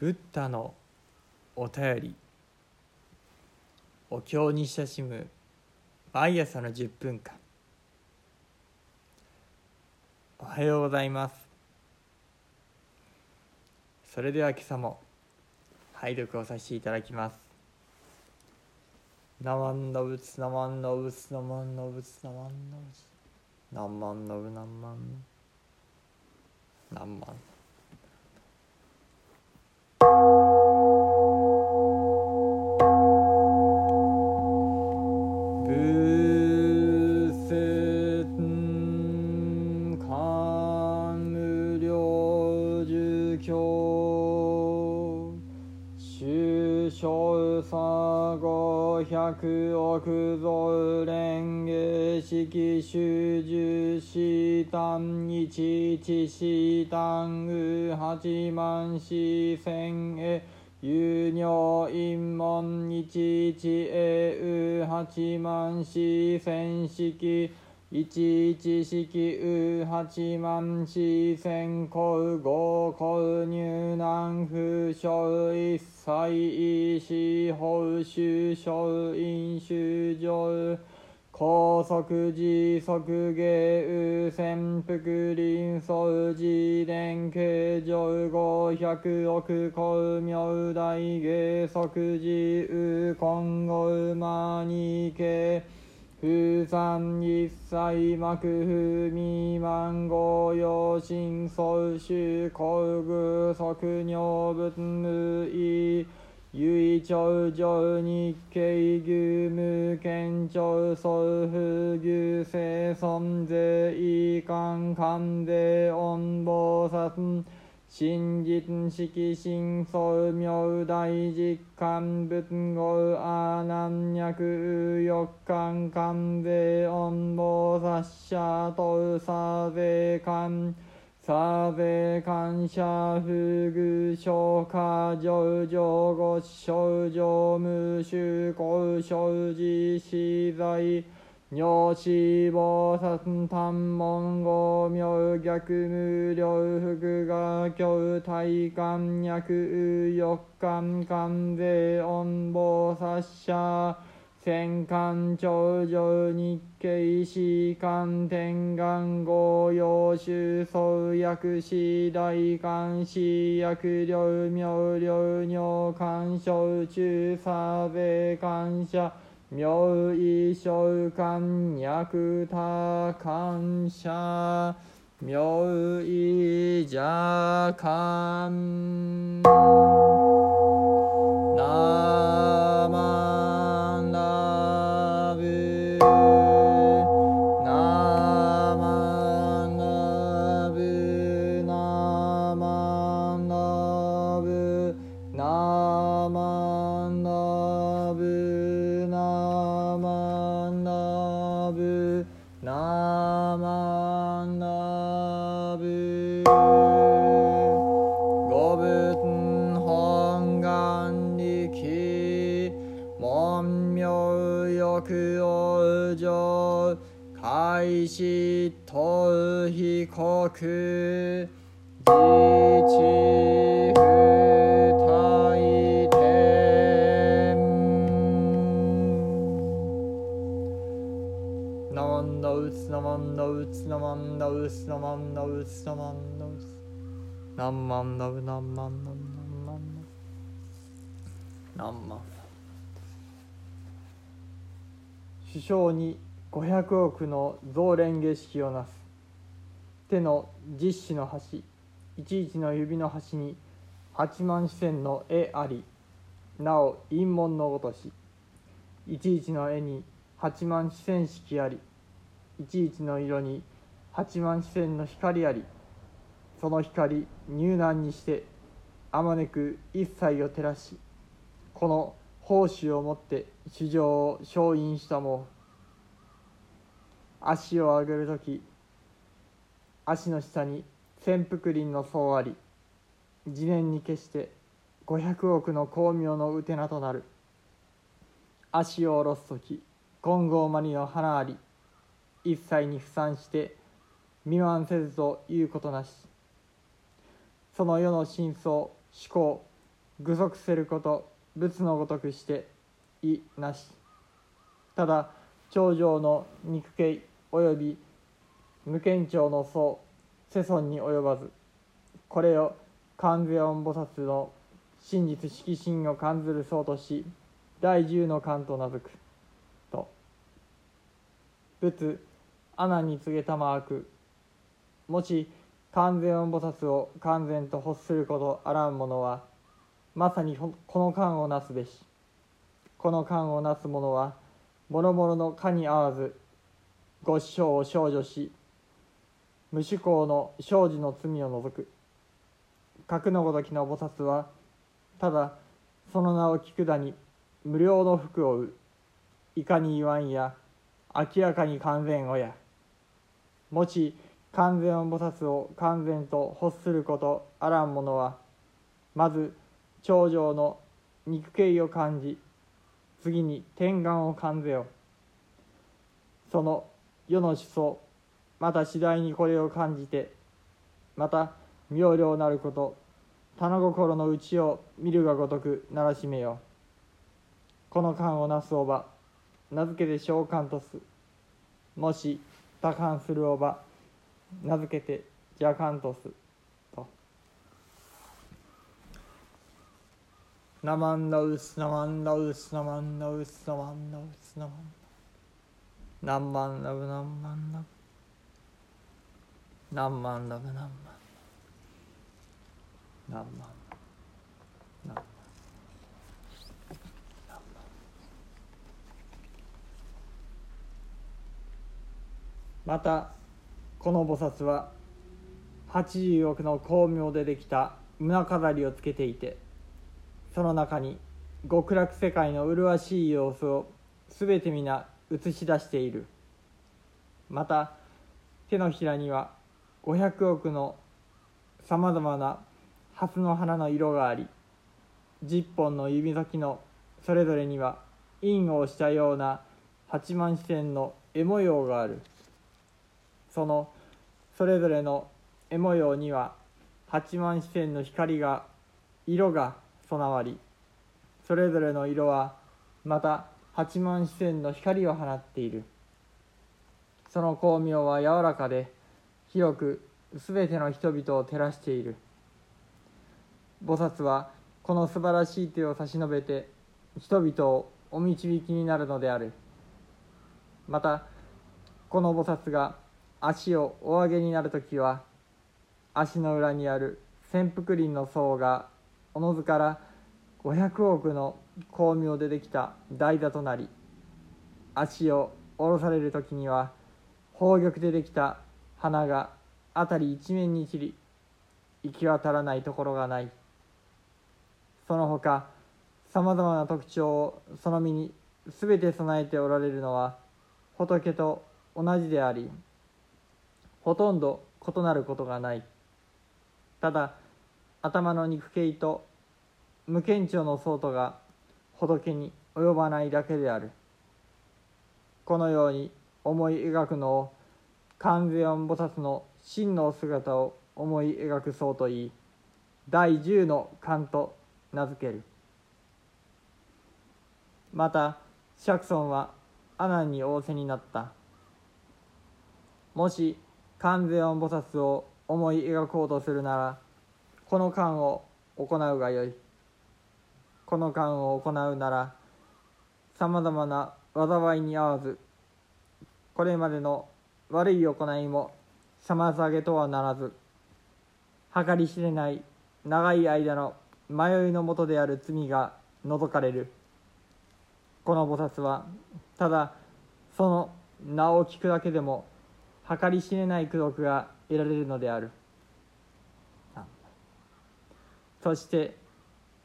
ブッダのお便り。お経に親しむ毎朝の10分間。おはようございます。それでは今朝も拝読をさせていただきます。ナマンノブツナマンノブツナマンノブツナマンノブツナマンノブナマンナマン修正差五百億増連下式修十四単一一四単右八万四千へ有尿陰門一一へ右八万四千式一一式右八万四千古五古入難不詳一切医師法修小院修上高速時速芸右潜伏臨走自伝形状五百億光明大芸速時右今後馬に系風山一切幕府未満合用心総主工具即尿仏無意唯長上日経義務県庁総府牛生存税遺憾関税恩菩薩新実式新宗明大実感仏語阿南脈翼感関税恩菩薩者とさ税感さぜ感謝不具消化上上ご症状無臭交渉自死罪尿死菩薩単門語名逆無量福が教体感脈右感関税恩菩薩者戦艦頂上日経士官天眼合用主創薬師大官士薬量妙量尿干渉中差税感謝妙意召喚脈多感謝。妙意邪感。ナブナマナブ五分本願力門名欲往生開始と被告自治ウツナマンダウツナマンダウツナマンダウツナマンダウツナンマンダウナンマンダウナンマンダウナンマン首相に500億の増連下式をなす手の実子の端一一の指の端に八万四千の絵ありなお陰門のごとし一一の絵に八万四千式あり一一の色に八万四千の光ありその光入難にしてあまねく一切を照らしこの奉仕をもって主情を承認したも足を上げる時足の下に潜伏林の層あり次年に決して500億の光明のうてなとなる。足を下ろす時金剛マニの花あり一切に不散して未満せずということなし。その世の真相思考具足せること仏のごとくして意なし。ただ頂上の肉形及び無権長の層世尊に及ばずこれを観世音菩薩の真実色心を感ずる層とし第十の観と名付くと。仏穴に告げたまわくもし観世音菩薩を完全と欲することあらん者はまさにこの観をなすべし。この観をなす者は諸々の科に合わずご師匠を少女し無主公の生児の罪を除く。格のごときの菩薩はただその名を聞くだに無料の服をういかに言わんや明らかに完全をや。もし完全を菩薩を完全と欲することあらん者はまず頂上の肉形を感じ次に天眼を感ぜよ。その世の思想また次第にこれを感じてまた妙量なること棚心の内を見るがごとくならしめよ。この観をなすおば名付けて召喚とす。もし打艦するおば名付けてジャカントスと。ナマンダウスナマンダウスナマンダウスナマンダウスナマンダウナンマンラブナンマンラブナンマンラブナンマンラブナンマン万またこの菩薩は80億の光明でできた胸飾りをつけていてその中に極楽世界の麗しい様子を全て皆映し出している。また手のひらには500億のさまざまな蓮の花の色があり10本の指先のそれぞれには印をしたような八万四線の絵模様がある。そのそれぞれの絵模様には八万四線の光が色が備わりそれぞれの色はまた八万四線の光を放っている。その光明は柔らかで広くすべての人々を照らしている。菩薩はこの素晴らしい手を差し伸べて人々をお導きになるのである。またこの菩薩が足をお上げになる時は足の裏にある潜伏林の層がおのずから500億の光明でできた台座となり足を下ろされる時には宝玉でできた花が辺り一面に散り行き渡らないところがない。その他さまざまな特徴をその身に全て備えておられるのは仏と同じでありほとんど異なることがない。ただ頭の肉形と無顕著の相とが仏に及ばないだけである。このように思い描くのを観世音菩薩の真の姿を思い描くそうといい第十の観と名付ける。また釈尊は阿南に仰せになった。もし観世音菩薩を思い描こうとするならこの観を行うがよい。この観を行うならさまざまな災いに合わずこれまでの悪い行いも妨げとはならず計り知れない長い間の迷いのもとである罪が除かれる。この菩薩はただその名を聞くだけでも計り知れない功徳が得られるのである。そして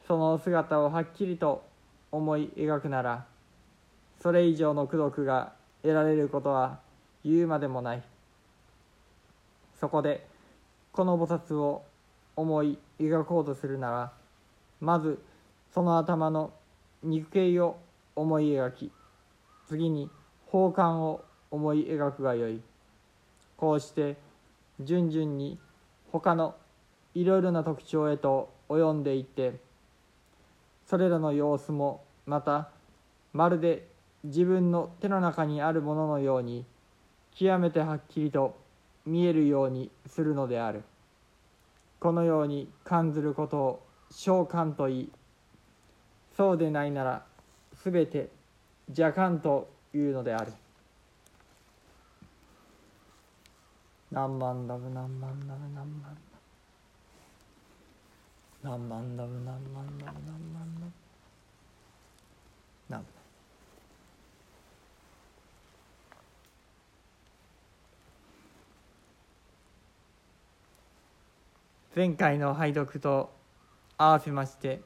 その姿をはっきりと思い描くならそれ以上の功徳が得られることは言うまでもない。そこでこの菩薩を思い描こうとするならまずその頭の肉形を思い描き次に宝冠を思い描くがよい。こうして順々に他のいろいろな特徴へと及んでいってそれらの様子もまたまるで自分の手の中にあるもののように極めてはっきりと見えるようにするのである。このように感ずることを召喚といいそうでないならすべて邪感というのである。何万ダブ何万ダブ何万何万ダブ何万ダブ何万ダブ何万前回の拝読と合わせまして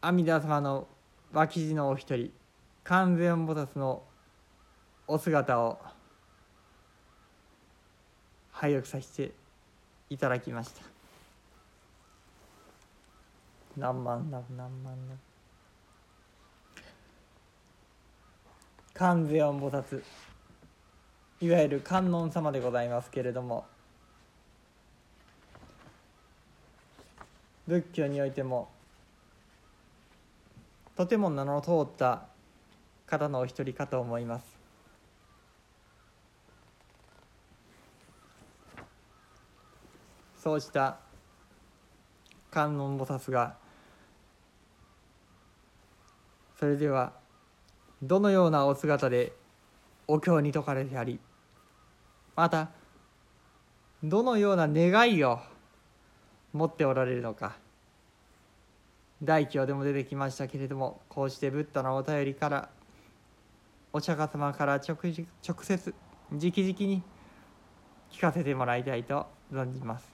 阿弥陀様の脇地のお一人観世音菩薩のお姿を拝読させていただきました。何万だ何万だ観世音菩薩。いわゆる観音様でございますけれども。仏教においてもとても名の通った方のお一人かと思います。そうした観音菩薩がそれではどのようなお姿でお経に説かれてありまたどのような願いを持っておられるのか。大経でも出てきましたけれどもこうしてブッダのお便りからお釈迦様から直直接直々に聞かせてもらいたいと存じます。